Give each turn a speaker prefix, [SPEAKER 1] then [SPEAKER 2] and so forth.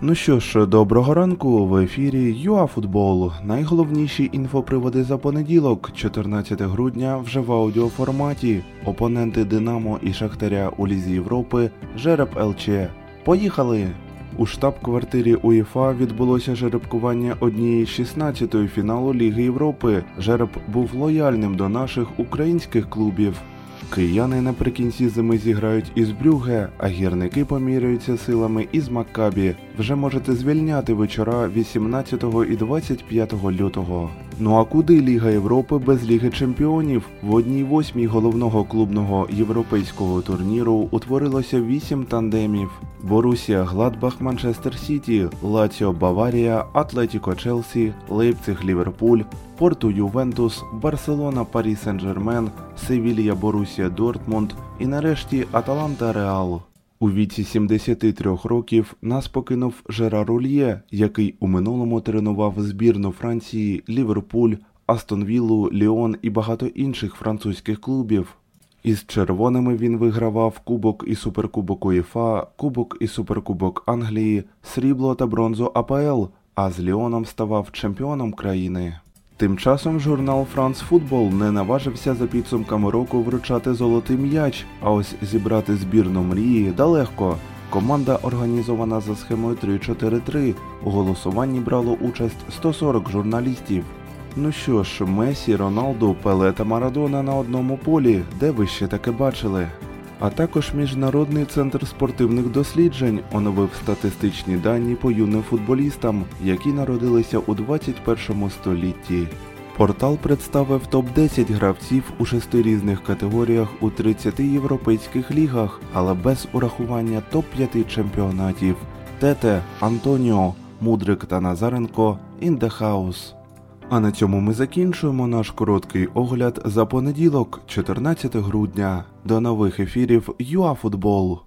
[SPEAKER 1] Ну що ж, доброго ранку в ефірі ЮАФутбол. Найголовніші інфоприводи за понеділок, 14 грудня, вже в аудіоформаті. Опоненти Динамо і Шахтаря у Лізі Європи, Жереб ЛЧ. Поїхали! У штаб-квартирі УЄФА відбулося жеребкування однієї 16-ї фіналу Ліги Європи. Жереб був лояльним до наших українських клубів. Кияни наприкінці зими зіграють із Брюге, а гірники поміряються силами із Маккабі. Вже можете звільняти вечора 18 і 25 лютого. Ну а куди Ліга Європи без Ліги Чемпіонів? В одній восьмій головного клубного європейського турніру утворилося вісім тандемів: Борусія, Гладбах, Манчестер Сіті, Лаціо, Баварія, Атлетіко Челсі, Лейпциг, Ліверпуль, Порту Ювентус, Барселона, Парі Сен-Жермен, Севілія, Борусія, Дортмунд і нарешті Аталанта Реал. У віці 73 років нас покинув Жерар Ульє, який у минулому тренував збірну Франції, Ліверпуль, Астон Віллу, Ліон і багато інших французьких клубів. Із червоними він вигравав Кубок і Суперкубок УЄФА, Кубок і Суперкубок Англії, срібло та бронзу АПЛ, а з Ліоном ставав чемпіоном країни. Тим часом журнал France Football не наважився за підсумками року вручати золотий м'яч, а ось зібрати збірну мрії далеко. Команда організована за схемою 3-4-3. У голосуванні брало участь 140 журналістів. Ну що ж, Месі, Роналду, Пеле та Марадона на одному полі, де ви ще таке бачили? А також Міжнародний центр спортивних досліджень оновив статистичні дані по юним футболістам, які народилися у 21 столітті. Портал представив топ-10 гравців у шести різних категоріях у 30 європейських лігах, але без урахування топ-5 чемпіонатів. Тете, Антоніо, Мудрик та Назаренко house. А на цьому ми закінчуємо наш короткий огляд за понеділок, 14 грудня. До нових ефірів ЮАФутбол.